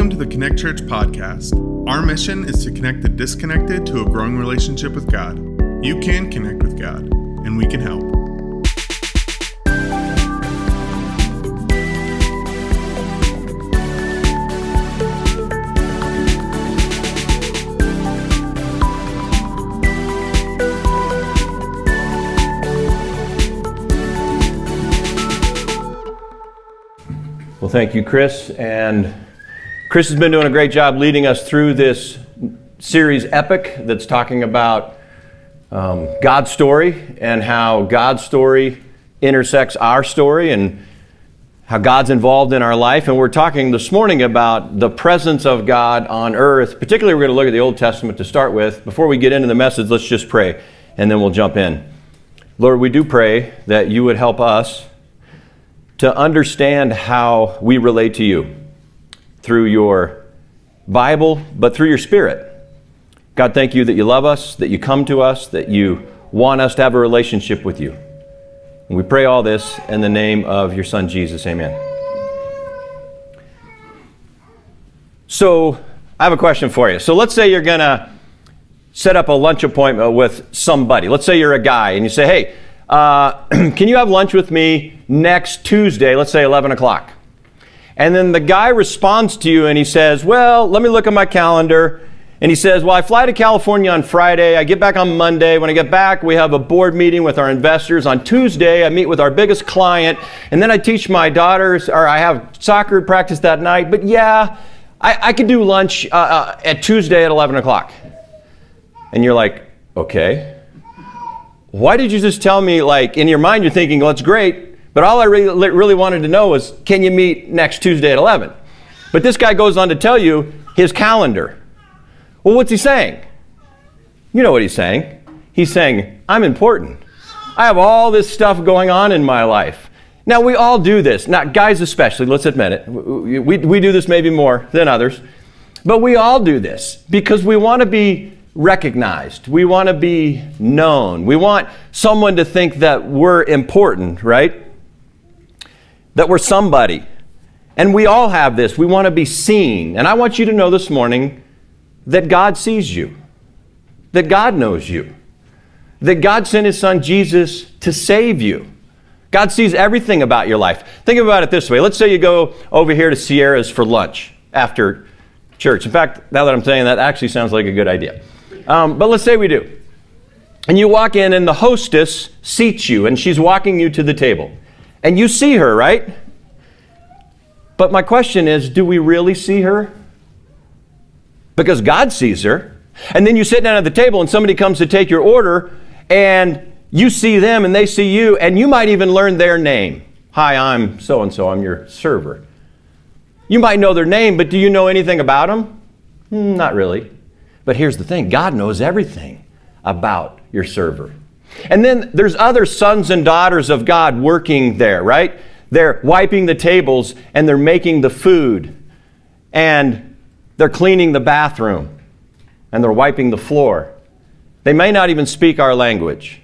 Welcome to the Connect Church podcast. Our mission is to connect the disconnected to a growing relationship with God. You can connect with God, and we can help. Well, thank you, Chris. And Chris has been doing a great job leading us through this series, Epic, that's talking about um, God's story and how God's story intersects our story and how God's involved in our life. And we're talking this morning about the presence of God on earth. Particularly, we're going to look at the Old Testament to start with. Before we get into the message, let's just pray and then we'll jump in. Lord, we do pray that you would help us to understand how we relate to you through your Bible, but through your Spirit. God, thank you that you love us, that you come to us, that you want us to have a relationship with you. And we pray all this in the name of your Son, Jesus. Amen. So, I have a question for you. So, let's say you're going to set up a lunch appointment with somebody. Let's say you're a guy and you say, hey, uh, can you have lunch with me next Tuesday, let's say 11 o'clock? And then the guy responds to you and he says, Well, let me look at my calendar. And he says, Well, I fly to California on Friday. I get back on Monday. When I get back, we have a board meeting with our investors. On Tuesday, I meet with our biggest client. And then I teach my daughters, or I have soccer practice that night. But yeah, I, I could do lunch uh, uh, at Tuesday at 11 o'clock. And you're like, Okay why did you just tell me, like, in your mind, you're thinking, well, it's great, but all I really, really wanted to know was, can you meet next Tuesday at 11? But this guy goes on to tell you his calendar. Well, what's he saying? You know what he's saying. He's saying, I'm important. I have all this stuff going on in my life. Now, we all do this. Not guys, especially, let's admit it. We, we do this maybe more than others. But we all do this because we want to be recognized. We want to be known. We want someone to think that we're important, right? That we're somebody. And we all have this. We want to be seen. And I want you to know this morning that God sees you, that God knows you, that God sent His Son Jesus to save you. God sees everything about your life. Think about it this way. Let's say you go over here to Sierra's for lunch after church. In fact, now that I'm saying that, actually sounds like a good idea. Um, but let's say we do. And you walk in, and the hostess seats you, and she's walking you to the table. And you see her, right? But my question is do we really see her? Because God sees her. And then you sit down at the table, and somebody comes to take your order, and you see them, and they see you, and you might even learn their name. Hi, I'm so and so, I'm your server. You might know their name, but do you know anything about them? Hmm, not really. But here's the thing God knows everything about your server. And then there's other sons and daughters of God working there, right? They're wiping the tables and they're making the food and they're cleaning the bathroom and they're wiping the floor. They may not even speak our language.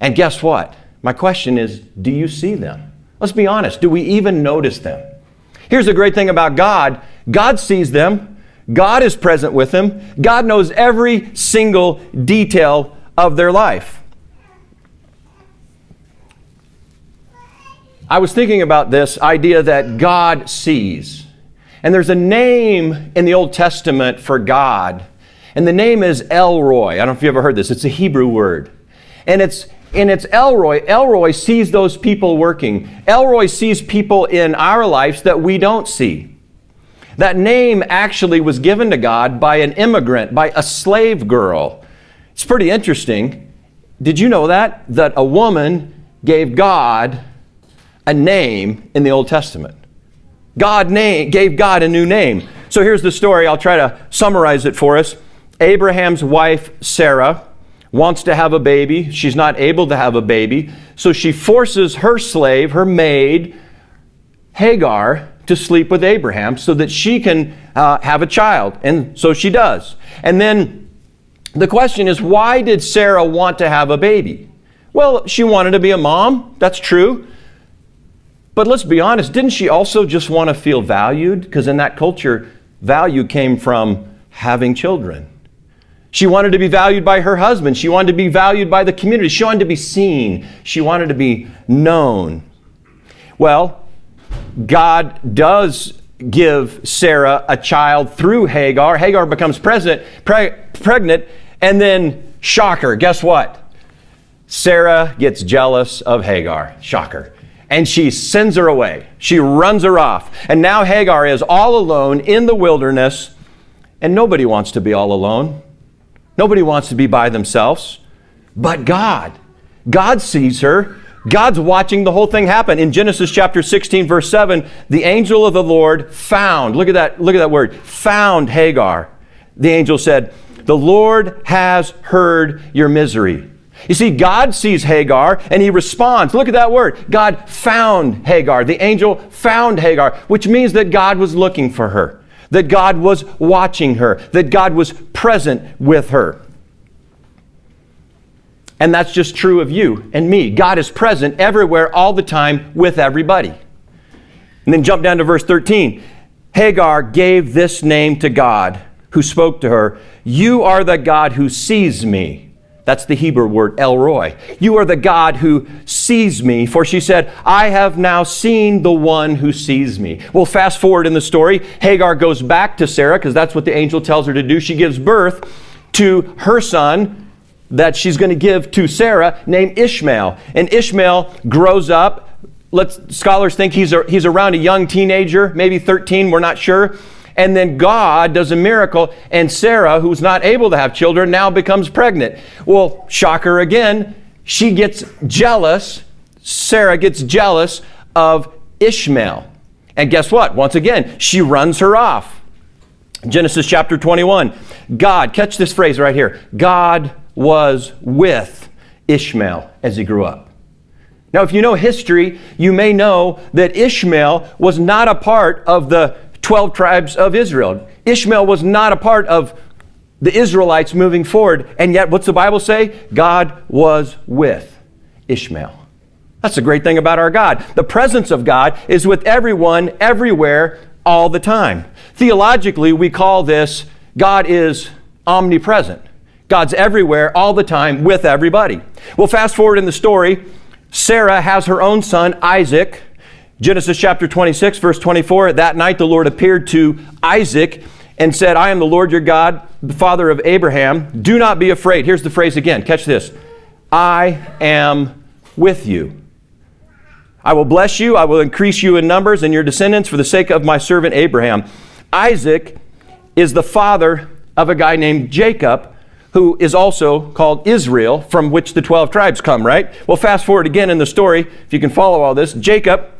And guess what? My question is do you see them? Let's be honest. Do we even notice them? Here's the great thing about God God sees them. God is present with them. God knows every single detail of their life. I was thinking about this idea that God sees. And there's a name in the Old Testament for God, and the name is El Roi. I don't know if you ever heard this. It's a Hebrew word. And it's and it's El Roi. El Roi sees those people working. El Roi sees people in our lives that we don't see. That name actually was given to God by an immigrant, by a slave girl. It's pretty interesting. Did you know that? That a woman gave God a name in the Old Testament. God name, gave God a new name. So here's the story. I'll try to summarize it for us. Abraham's wife, Sarah, wants to have a baby. She's not able to have a baby. So she forces her slave, her maid, Hagar, to sleep with Abraham so that she can uh, have a child. And so she does. And then the question is why did Sarah want to have a baby? Well, she wanted to be a mom. That's true. But let's be honest, didn't she also just want to feel valued? Because in that culture, value came from having children. She wanted to be valued by her husband. She wanted to be valued by the community. She wanted to be seen. She wanted to be known. Well, God does give Sarah a child through Hagar. Hagar becomes pregnant, pre- pregnant, and then, shocker, guess what? Sarah gets jealous of Hagar. Shocker. And she sends her away. She runs her off. And now Hagar is all alone in the wilderness, and nobody wants to be all alone. Nobody wants to be by themselves. But God. God sees her. God's watching the whole thing happen. In Genesis chapter 16, verse 7, the angel of the Lord found, look at that, look at that word, found Hagar. The angel said, The Lord has heard your misery. You see, God sees Hagar and he responds. Look at that word. God found Hagar. The angel found Hagar, which means that God was looking for her, that God was watching her, that God was present with her. And that's just true of you and me. God is present everywhere, all the time, with everybody. And then jump down to verse 13. Hagar gave this name to God who spoke to her You are the God who sees me. That's the Hebrew word El Roi. You are the God who sees me. For she said, I have now seen the one who sees me. Well, fast forward in the story. Hagar goes back to Sarah because that's what the angel tells her to do. She gives birth to her son that she's going to give to Sarah named Ishmael. And Ishmael grows up. Let's, scholars think he's, a, he's around a young teenager, maybe 13, we're not sure. And then God does a miracle, and Sarah, who's not able to have children, now becomes pregnant. Well, shocker again, she gets jealous. Sarah gets jealous of Ishmael. And guess what? Once again, she runs her off. Genesis chapter 21. God, catch this phrase right here God was with Ishmael as he grew up. Now, if you know history, you may know that Ishmael was not a part of the 12 tribes of Israel. Ishmael was not a part of the Israelites moving forward. And yet, what's the Bible say? God was with Ishmael. That's the great thing about our God. The presence of God is with everyone, everywhere, all the time. Theologically, we call this God is omnipresent. God's everywhere, all the time, with everybody. Well, fast forward in the story. Sarah has her own son, Isaac. Genesis chapter 26, verse 24 That night the Lord appeared to Isaac and said, I am the Lord your God, the father of Abraham. Do not be afraid. Here's the phrase again. Catch this I am with you. I will bless you. I will increase you in numbers and your descendants for the sake of my servant Abraham. Isaac is the father of a guy named Jacob, who is also called Israel, from which the 12 tribes come, right? Well, fast forward again in the story, if you can follow all this. Jacob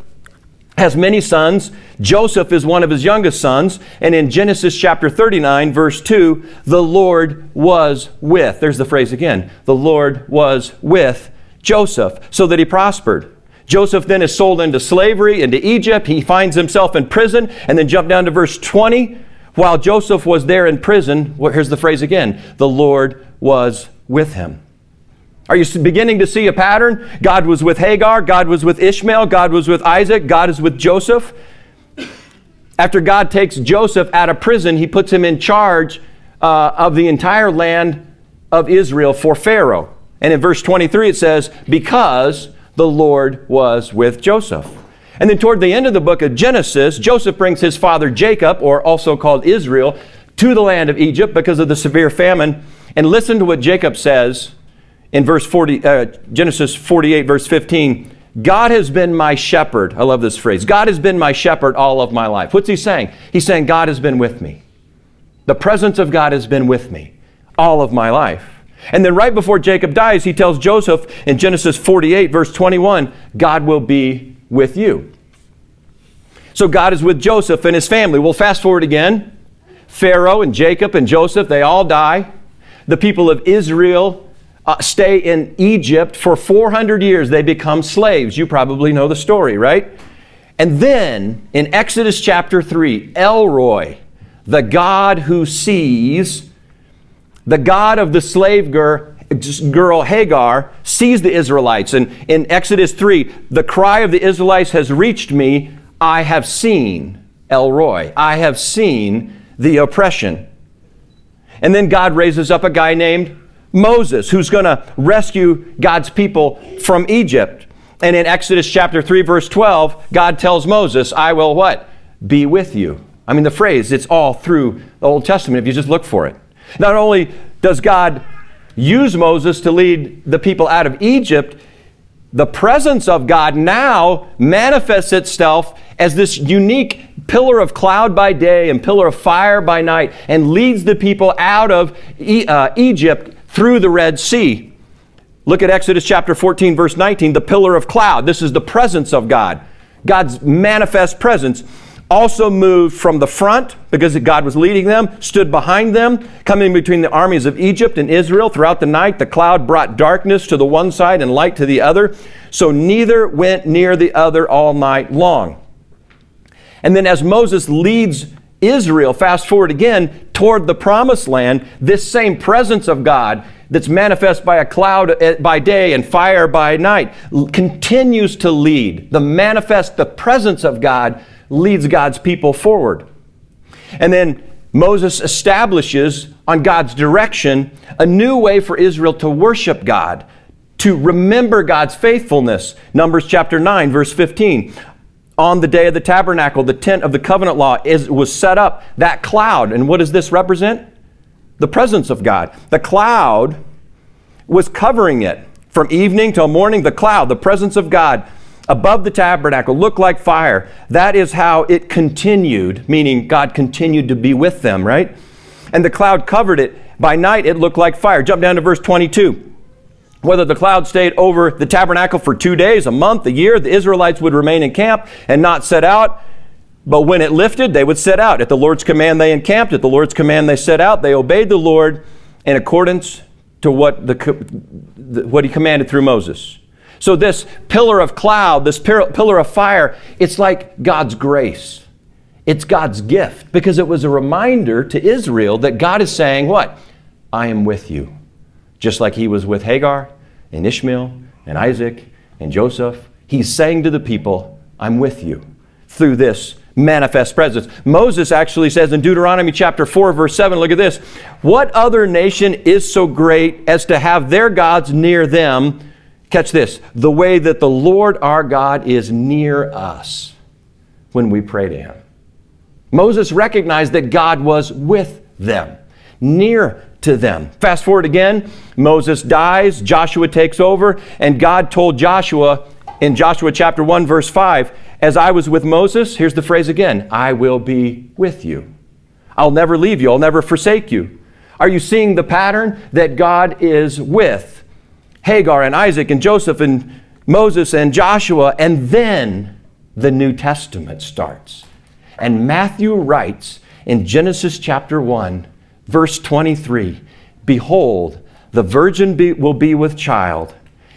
has many sons. Joseph is one of his youngest sons. And in Genesis chapter 39, verse 2, the Lord was with, there's the phrase again, the Lord was with Joseph so that he prospered. Joseph then is sold into slavery into Egypt. He finds himself in prison. And then jump down to verse 20. While Joseph was there in prison, well, here's the phrase again the Lord was with him. Are you beginning to see a pattern? God was with Hagar, God was with Ishmael, God was with Isaac, God is with Joseph. After God takes Joseph out of prison, he puts him in charge uh, of the entire land of Israel for Pharaoh. And in verse 23 it says, Because the Lord was with Joseph. And then toward the end of the book of Genesis, Joseph brings his father Jacob, or also called Israel, to the land of Egypt because of the severe famine. And listen to what Jacob says in verse 40, uh, Genesis 48, verse 15, God has been my shepherd. I love this phrase. God has been my shepherd all of my life. What's he saying? He's saying, God has been with me. The presence of God has been with me all of my life. And then right before Jacob dies, he tells Joseph in Genesis 48, verse 21, God will be with you. So God is with Joseph and his family. We'll fast forward again. Pharaoh and Jacob and Joseph, they all die. The people of Israel uh, stay in Egypt for 400 years. They become slaves. You probably know the story, right? And then in Exodus chapter 3, El Roi, the God who sees, the God of the slave girl girl Hagar sees the Israelites. And in Exodus 3, the cry of the Israelites has reached me. I have seen El Roi. I have seen the oppression. And then God raises up a guy named Moses, who's going to rescue God's people from Egypt. And in Exodus chapter 3, verse 12, God tells Moses, I will what? Be with you. I mean, the phrase, it's all through the Old Testament if you just look for it. Not only does God use Moses to lead the people out of Egypt, the presence of God now manifests itself as this unique pillar of cloud by day and pillar of fire by night and leads the people out of e- uh, Egypt through the Red Sea. Look at Exodus chapter 14, verse 19, the pillar of cloud. This is the presence of God, God's manifest presence also moved from the front because God was leading them, stood behind them, coming between the armies of Egypt and Israel throughout the night. The cloud brought darkness to the one side and light to the other, so neither went near the other all night long. And then as Moses leads Israel, fast forward again, toward the promised land, this same presence of God that's manifest by a cloud eh, by day and fire by night continues to lead. The manifest, the presence of God leads God's people forward. And then Moses establishes on God's direction a new way for Israel to worship God, to remember God's faithfulness. Numbers chapter 9, verse 15. On the day of the tabernacle, the tent of the covenant law is, was set up, that cloud. And what does this represent? The presence of God. The cloud was covering it. From evening till morning, the cloud, the presence of God above the tabernacle looked like fire. That is how it continued, meaning God continued to be with them, right? And the cloud covered it. By night, it looked like fire. Jump down to verse 22. Whether the cloud stayed over the tabernacle for two days, a month, a year, the Israelites would remain in camp and not set out. But when it lifted, they would set out. At the Lord's command, they encamped. At the Lord's command, they set out. They obeyed the Lord in accordance to what, the, what he commanded through Moses. So, this pillar of cloud, this pillar of fire, it's like God's grace. It's God's gift because it was a reminder to Israel that God is saying, What? I am with you. Just like he was with Hagar and Ishmael and Isaac and Joseph. He's saying to the people, I'm with you through this manifest presence. Moses actually says in Deuteronomy chapter 4, verse 7, look at this. What other nation is so great as to have their gods near them? Catch this the way that the Lord our God is near us when we pray to Him. Moses recognized that God was with them, near to them. Fast forward again, Moses dies, Joshua takes over, and God told Joshua in Joshua chapter 1, verse 5, As I was with Moses, here's the phrase again I will be with you. I'll never leave you, I'll never forsake you. Are you seeing the pattern that God is with? Hagar and Isaac and Joseph and Moses and Joshua, and then the New Testament starts. And Matthew writes in Genesis chapter 1, verse 23 Behold, the virgin be, will be with child,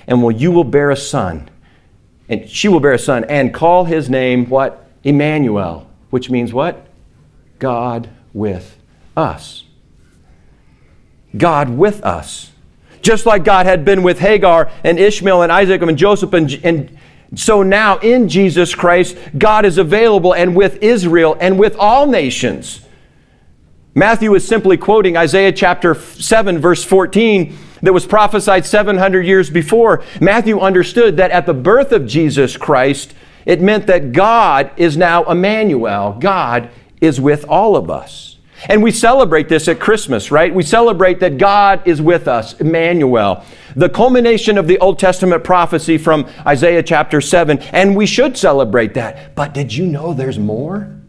and will, you will bear a son, and she will bear a son, and call his name what? Emmanuel, which means what? God with us. God with us just like God had been with Hagar and Ishmael and Isaac and Joseph and, and so now in Jesus Christ, God is available and with Israel and with all nations. Matthew is simply quoting Isaiah chapter 7, verse 14, that was prophesied 700 years before. Matthew understood that at the birth of Jesus Christ, it meant that God is now Emmanuel. God is with all of us. And we celebrate this at Christmas, right? We celebrate that God is with us, Emmanuel, the culmination of the Old Testament prophecy from Isaiah chapter 7. And we should celebrate that. But did you know there's more?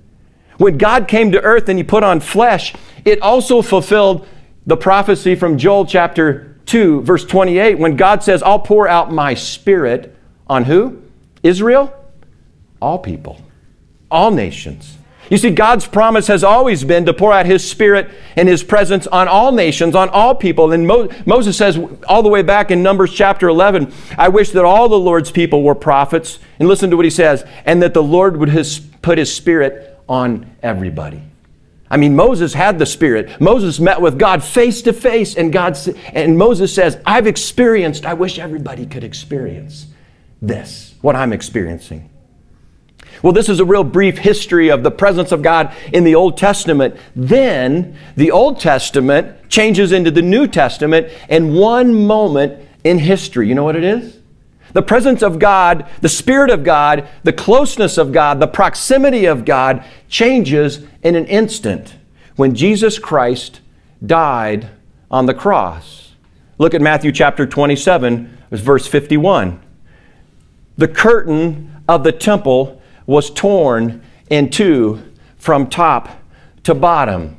When God came to earth and he put on flesh, it also fulfilled the prophecy from Joel chapter 2, verse 28, when God says, I'll pour out my spirit on who? Israel? All people, all nations. You see, God's promise has always been to pour out His Spirit and His presence on all nations, on all people. And Mo- Moses says, all the way back in Numbers chapter 11, I wish that all the Lord's people were prophets. And listen to what he says, and that the Lord would his, put His Spirit on everybody. I mean, Moses had the Spirit. Moses met with God face to face, and God and Moses says, "I've experienced. I wish everybody could experience this, what I'm experiencing." Well, this is a real brief history of the presence of God in the Old Testament. Then the Old Testament changes into the New Testament in one moment in history. You know what it is? The presence of God, the Spirit of God, the closeness of God, the proximity of God changes in an instant when Jesus Christ died on the cross. Look at Matthew chapter 27, verse 51. The curtain of the temple was torn in two from top to bottom.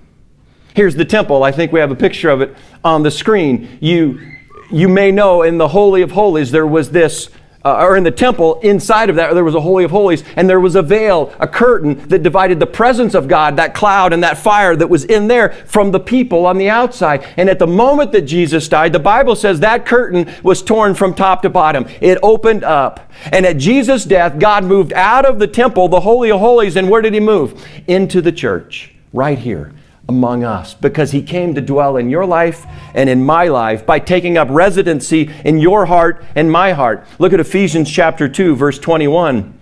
Here's the temple. I think we have a picture of it on the screen. You, you may know in the Holy of Holies there was this uh, or in the temple, inside of that, there was a Holy of Holies, and there was a veil, a curtain that divided the presence of God, that cloud and that fire that was in there, from the people on the outside. And at the moment that Jesus died, the Bible says that curtain was torn from top to bottom. It opened up. And at Jesus' death, God moved out of the temple, the Holy of Holies, and where did He move? Into the church, right here among us because he came to dwell in your life and in my life by taking up residency in your heart and my heart. Look at Ephesians chapter 2 verse 21.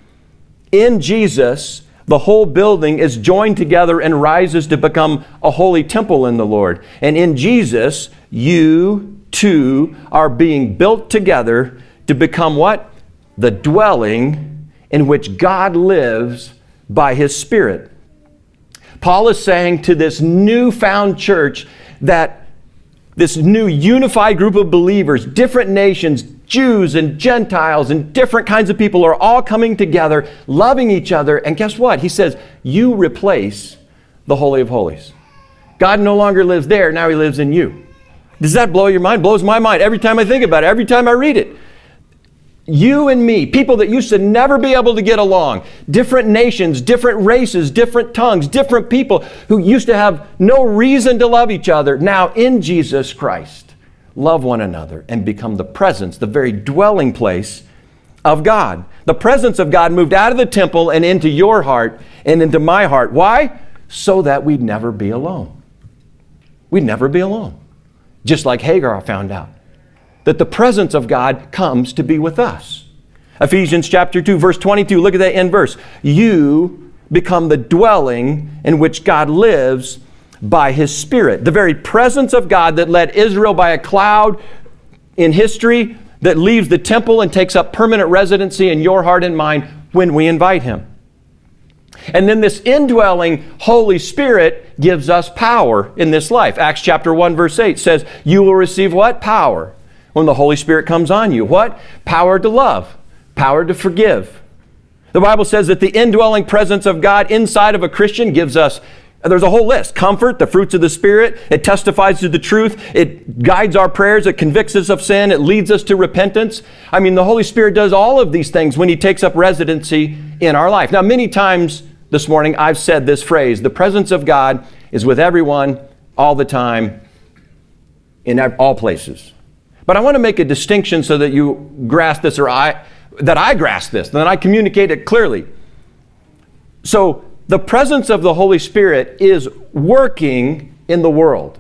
In Jesus, the whole building is joined together and rises to become a holy temple in the Lord. And in Jesus, you too are being built together to become what? The dwelling in which God lives by his Spirit. Paul is saying to this newfound church that this new unified group of believers, different nations, Jews and Gentiles and different kinds of people are all coming together, loving each other. And guess what? He says, You replace the Holy of Holies. God no longer lives there, now He lives in you. Does that blow your mind? Blows my mind every time I think about it, every time I read it you and me, people that used to never be able to get along, different nations, different races, different tongues, different people who used to have no reason to love each other, now in Jesus Christ, love one another and become the presence, the very dwelling place of God. The presence of God moved out of the temple and into your heart and into my heart. Why? So that we'd never be alone. We'd never be alone. Just like Hagar found out that the presence of God comes to be with us. Ephesians chapter 2, verse 22, look at that end verse. You become the dwelling in which God lives by His Spirit. The very presence of God that led Israel by a cloud in history that leaves the temple and takes up permanent residency in your heart and mind when we invite Him. And then this indwelling Holy Spirit gives us power in this life. Acts chapter 1, verse 8 says, You will receive what? Power when the Holy Spirit comes on you. What? Power to love, power to forgive. The Bible says that the indwelling presence of God inside of a Christian gives us there's a whole list comfort, the fruits of the Spirit. It testifies to the truth. It guides our prayers. It convicts us of sin. It leads us to repentance. I mean, the Holy Spirit does all of these things when He takes up residency in our life. Now, many times this morning I've said this phrase the presence of God is with everyone all the time in all places. But I want to make a distinction so that you grasp this, or I, that I grasp this, and that I communicate it clearly. So, the presence of the Holy Spirit is working in the world,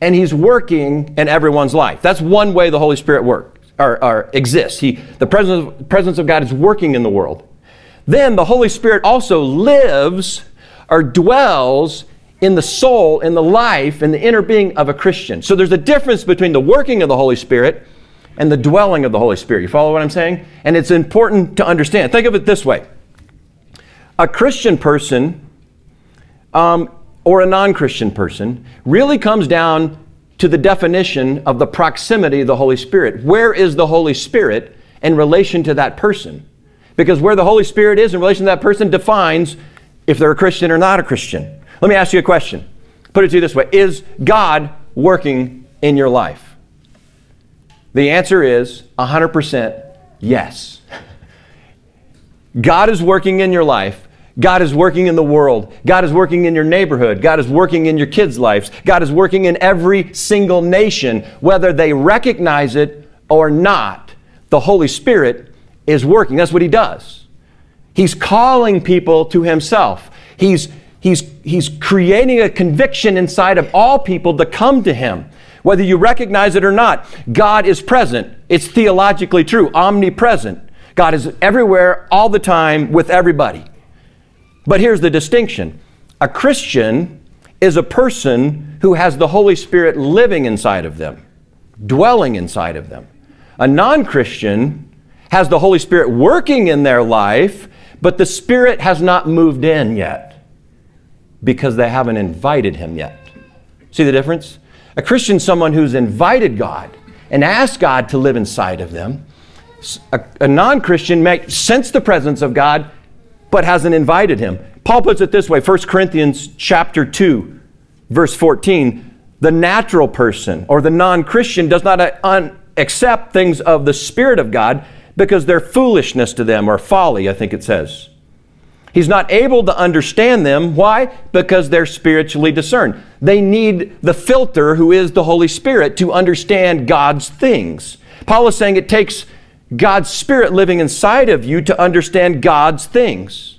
and He's working in everyone's life. That's one way the Holy Spirit works or, or exists. He, the presence, presence of God is working in the world. Then the Holy Spirit also lives or dwells in the soul, in the life, in the inner being of a Christian. So there's a difference between the working of the Holy Spirit and the dwelling of the Holy Spirit. You follow what I'm saying? And it's important to understand. Think of it this way a Christian person um, or a non Christian person really comes down to the definition of the proximity of the Holy Spirit. Where is the Holy Spirit in relation to that person? Because where the Holy Spirit is in relation to that person defines if they're a Christian or not a Christian. Let me ask you a question. Put it to you this way Is God working in your life? The answer is 100% yes. God is working in your life. God is working in the world. God is working in your neighborhood. God is working in your kids' lives. God is working in every single nation, whether they recognize it or not. The Holy Spirit is working. That's what He does. He's calling people to Himself. He's He's, he's creating a conviction inside of all people to come to Him. Whether you recognize it or not, God is present. It's theologically true, omnipresent. God is everywhere, all the time, with everybody. But here's the distinction a Christian is a person who has the Holy Spirit living inside of them, dwelling inside of them. A non Christian has the Holy Spirit working in their life, but the Spirit has not moved in yet because they haven't invited Him yet. See the difference? A Christian is someone who's invited God and asked God to live inside of them. A, a non Christian may sense the presence of God but hasn't invited Him. Paul puts it this way 1 Corinthians chapter 2, verse 14. The natural person or the non Christian does not uh, un- accept things of the Spirit of God because they're foolishness to them or folly, I think it says. He's not able to understand them. Why? Because they're spiritually discerned. They need the filter, who is the Holy Spirit, to understand God's things. Paul is saying it takes God's Spirit living inside of you to understand God's things.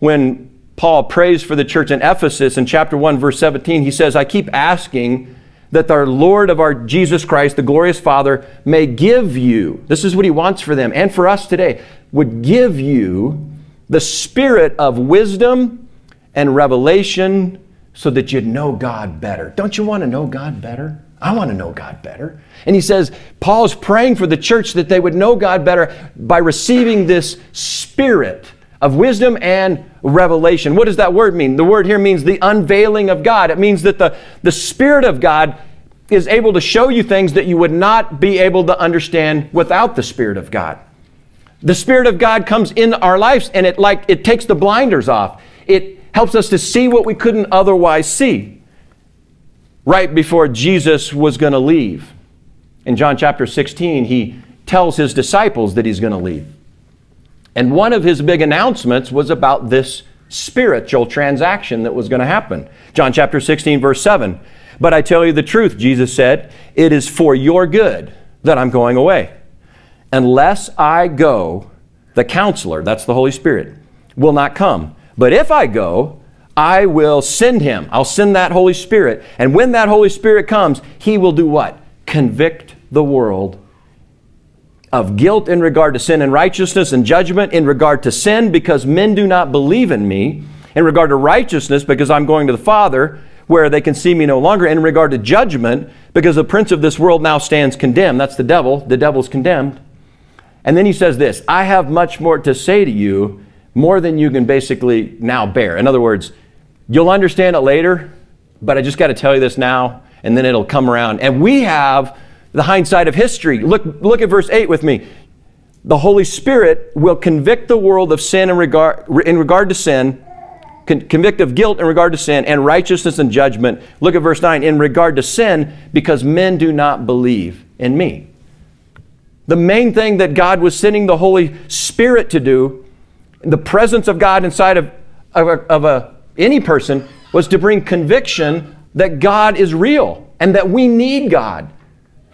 When Paul prays for the church in Ephesus in chapter 1, verse 17, he says, I keep asking that our Lord of our Jesus Christ, the glorious Father, may give you, this is what he wants for them and for us today, would give you the spirit of wisdom and revelation so that you'd know God better. Don't you want to know God better? I want to know God better. And he says, Paul's praying for the church that they would know God better by receiving this spirit of wisdom and revelation. What does that word mean? The word here means the unveiling of God. It means that the, the Spirit of God is able to show you things that you would not be able to understand without the Spirit of God. The Spirit of God comes in our lives and it like it takes the blinders off. It helps us to see what we couldn't otherwise see. Right before Jesus was going to leave. In John chapter 16, he tells his disciples that he's going to leave. And one of his big announcements was about this spiritual transaction that was going to happen. John chapter 16, verse 7. But I tell you the truth, Jesus said, it is for your good that I'm going away. Unless I go, the counselor, that's the Holy Spirit, will not come. But if I go, I will send him. I'll send that Holy Spirit. And when that Holy Spirit comes, he will do what? Convict the world of guilt in regard to sin and righteousness, and judgment in regard to sin because men do not believe in me, in regard to righteousness because I'm going to the Father where they can see me no longer, in regard to judgment because the prince of this world now stands condemned. That's the devil. The devil's condemned. And then he says this I have much more to say to you, more than you can basically now bear. In other words, you'll understand it later, but I just got to tell you this now, and then it'll come around. And we have the hindsight of history. Look, look at verse 8 with me. The Holy Spirit will convict the world of sin in regard, in regard to sin, con- convict of guilt in regard to sin, and righteousness and judgment. Look at verse 9. In regard to sin, because men do not believe in me. The main thing that God was sending the Holy Spirit to do, the presence of God inside of, of, a, of a, any person, was to bring conviction that God is real and that we need God.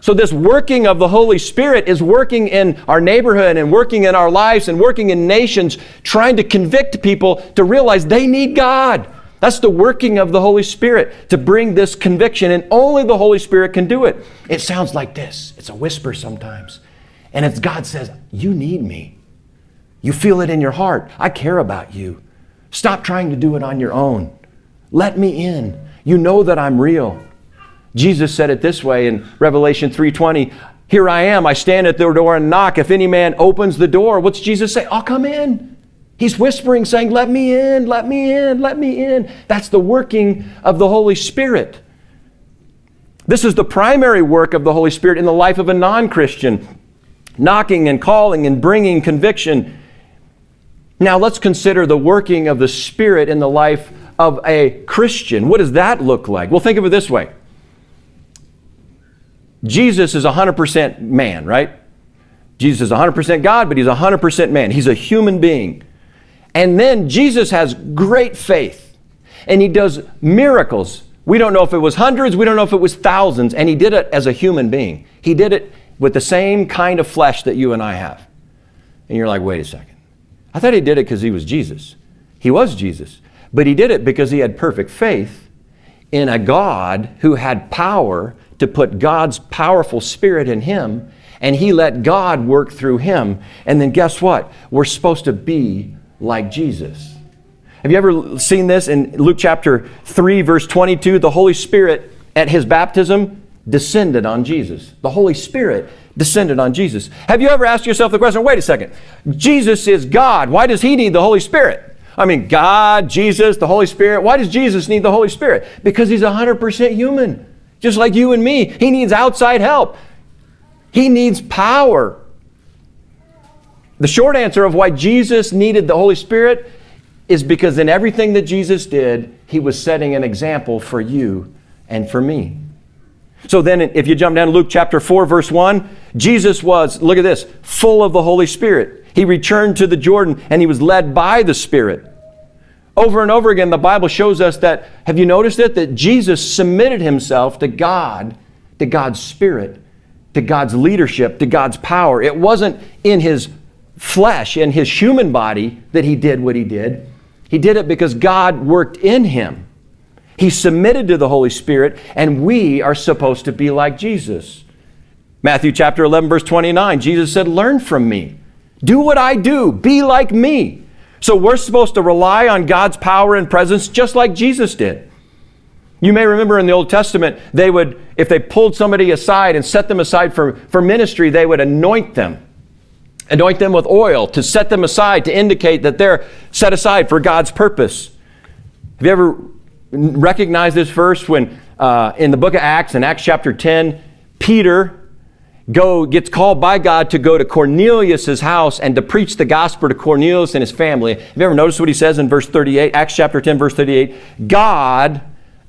So, this working of the Holy Spirit is working in our neighborhood and working in our lives and working in nations, trying to convict people to realize they need God. That's the working of the Holy Spirit to bring this conviction, and only the Holy Spirit can do it. It sounds like this it's a whisper sometimes. And it's God says, You need me. You feel it in your heart. I care about you. Stop trying to do it on your own. Let me in. You know that I'm real. Jesus said it this way in Revelation 3:20, "Here I am. I stand at the door and knock. If any man opens the door, what's Jesus say? I'll come in." He's whispering saying, "Let me in. Let me in. Let me in." That's the working of the Holy Spirit. This is the primary work of the Holy Spirit in the life of a non-Christian knocking and calling and bringing conviction. Now let's consider the working of the Spirit in the life of a Christian. What does that look like? Well, think of it this way Jesus is 100% man, right? Jesus is 100% God, but he's 100% man. He's a human being. And then Jesus has great faith, and he does miracles. We don't know if it was hundreds, we don't know if it was thousands, and he did it as a human being. He did it with the same kind of flesh that you and I have. And you're like, wait a second. I thought he did it because he was Jesus. He was Jesus. But he did it because he had perfect faith in a God who had power to put God's powerful spirit in him, and he let God work through him. And then guess what? We're supposed to be like Jesus. Have you ever seen this in Luke chapter 3, verse 22? The Holy Spirit at his baptism descended on Jesus. The Holy Spirit descended on Jesus. Have you ever asked yourself the question wait a second, Jesus is God. Why does he need the Holy Spirit? I mean, God, Jesus, the Holy Spirit. Why does Jesus need the Holy Spirit? Because he's 100% human, just like you and me. He needs outside help, he needs power. The short answer of why Jesus needed the Holy Spirit is because in everything that Jesus did, he was setting an example for you and for me. So then, if you jump down to Luke chapter 4, verse 1, Jesus was, look at this, full of the Holy Spirit. He returned to the Jordan and he was led by the Spirit. Over and over again, the Bible shows us that, have you noticed it? That Jesus submitted himself to God, to God's Spirit, to God's leadership, to God's power. It wasn't in his flesh, in his human body, that he did what he did. He did it because God worked in him. He submitted to the Holy Spirit, and we are supposed to be like Jesus. Matthew chapter 11, verse 29, Jesus said, Learn from me. Do what I do. Be like me. So we're supposed to rely on God's power and presence just like Jesus did. You may remember in the Old Testament, they would, if they pulled somebody aside and set them aside for, for ministry, they would anoint them. Anoint them with oil to set them aside to indicate that they're set aside for God's purpose. Have you ever recognized this verse when uh, in the book of Acts, in Acts chapter 10, Peter go gets called by God to go to Cornelius's house and to preach the gospel to Cornelius and his family. Have you ever noticed what he says in verse 38, Acts chapter 10, verse 38? God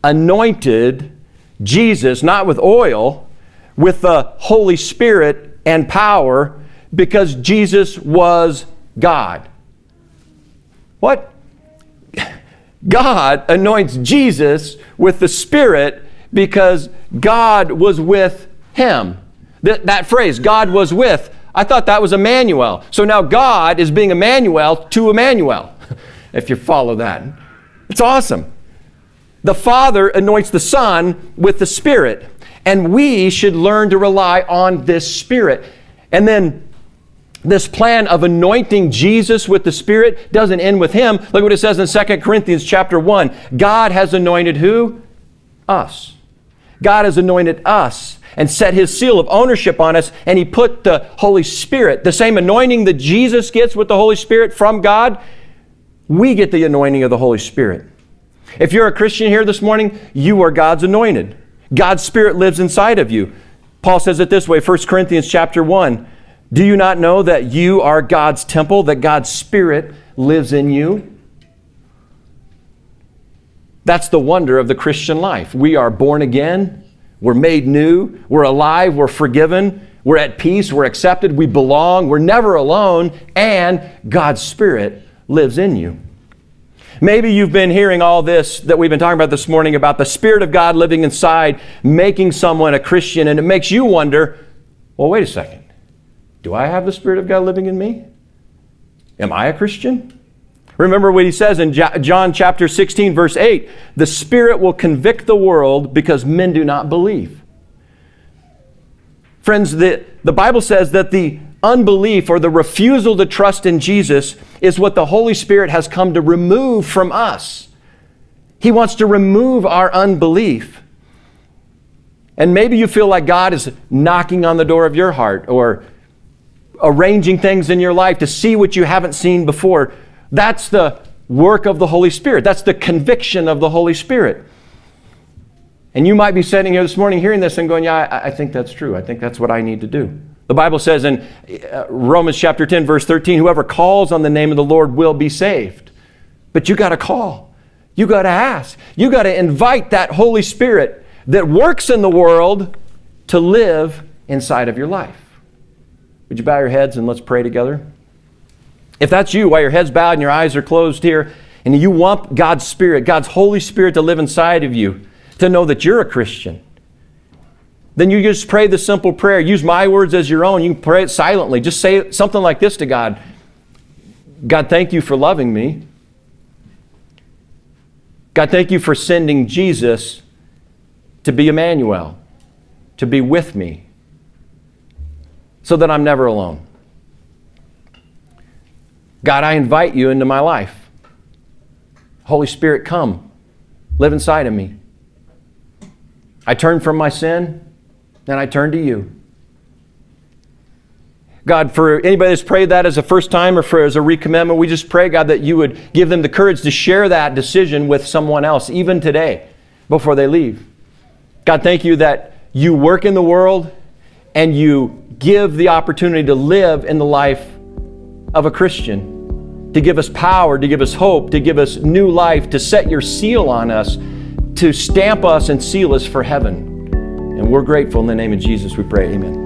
anointed Jesus not with oil, with the Holy Spirit and power, because Jesus was God. What? God anoints Jesus with the Spirit because God was with him. Th- that phrase, God was with, I thought that was Emmanuel. So now God is being Emmanuel to Emmanuel, if you follow that. It's awesome. The Father anoints the Son with the Spirit, and we should learn to rely on this Spirit. And then this plan of anointing Jesus with the Spirit doesn't end with him. Look what it says in 2 Corinthians chapter 1. God has anointed who? Us. God has anointed us and set his seal of ownership on us, and he put the Holy Spirit, the same anointing that Jesus gets with the Holy Spirit from God, we get the anointing of the Holy Spirit. If you're a Christian here this morning, you are God's anointed. God's Spirit lives inside of you. Paul says it this way, 1 Corinthians chapter 1. Do you not know that you are God's temple, that God's Spirit lives in you? That's the wonder of the Christian life. We are born again, we're made new, we're alive, we're forgiven, we're at peace, we're accepted, we belong, we're never alone, and God's Spirit lives in you. Maybe you've been hearing all this that we've been talking about this morning about the Spirit of God living inside, making someone a Christian, and it makes you wonder well, wait a second. Do I have the Spirit of God living in me? Am I a Christian? Remember what he says in John chapter 16, verse 8 the Spirit will convict the world because men do not believe. Friends, the, the Bible says that the unbelief or the refusal to trust in Jesus is what the Holy Spirit has come to remove from us. He wants to remove our unbelief. And maybe you feel like God is knocking on the door of your heart or arranging things in your life to see what you haven't seen before. That's the work of the Holy Spirit. That's the conviction of the Holy Spirit. And you might be sitting here this morning hearing this and going, Yeah, I, I think that's true. I think that's what I need to do. The Bible says in uh, Romans chapter 10, verse 13, whoever calls on the name of the Lord will be saved. But you got to call. You got to ask. You got to invite that Holy Spirit that works in the world to live inside of your life. Would you bow your heads and let's pray together? If that's you, while your head's bowed and your eyes are closed here, and you want God's Spirit, God's Holy Spirit to live inside of you, to know that you're a Christian, then you just pray the simple prayer. Use my words as your own. You can pray it silently. Just say something like this to God God, thank you for loving me. God, thank you for sending Jesus to be Emmanuel, to be with me, so that I'm never alone. God, I invite you into my life. Holy Spirit, come, live inside of me. I turn from my sin, and I turn to you. God, for anybody that's prayed that as a first time or for as a recommitment, we just pray, God, that you would give them the courage to share that decision with someone else, even today, before they leave. God, thank you that you work in the world and you give the opportunity to live in the life of a Christian, to give us power, to give us hope, to give us new life, to set your seal on us, to stamp us and seal us for heaven. And we're grateful in the name of Jesus, we pray. Amen.